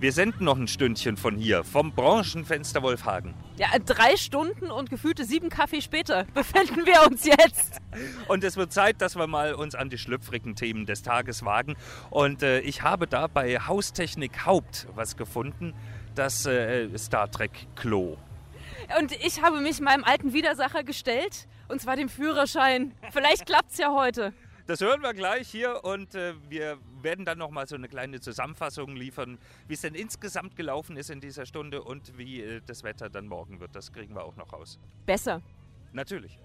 Wir senden noch ein Stündchen von hier, vom Branchenfenster Wolfhagen. Ja, drei Stunden und gefühlte sieben Kaffee später befinden wir uns jetzt. Und es wird Zeit, dass wir mal uns an die schlüpfrigen Themen des Tages wagen. Und äh, ich habe da bei Haustechnik Haupt was gefunden, das äh, Star Trek Klo. Und ich habe mich meinem alten Widersacher gestellt, und zwar dem Führerschein. Vielleicht klappt's ja heute. Das hören wir gleich hier und äh, wir werden dann nochmal so eine kleine Zusammenfassung liefern, wie es denn insgesamt gelaufen ist in dieser Stunde und wie äh, das Wetter dann morgen wird. Das kriegen wir auch noch raus. Besser. Natürlich.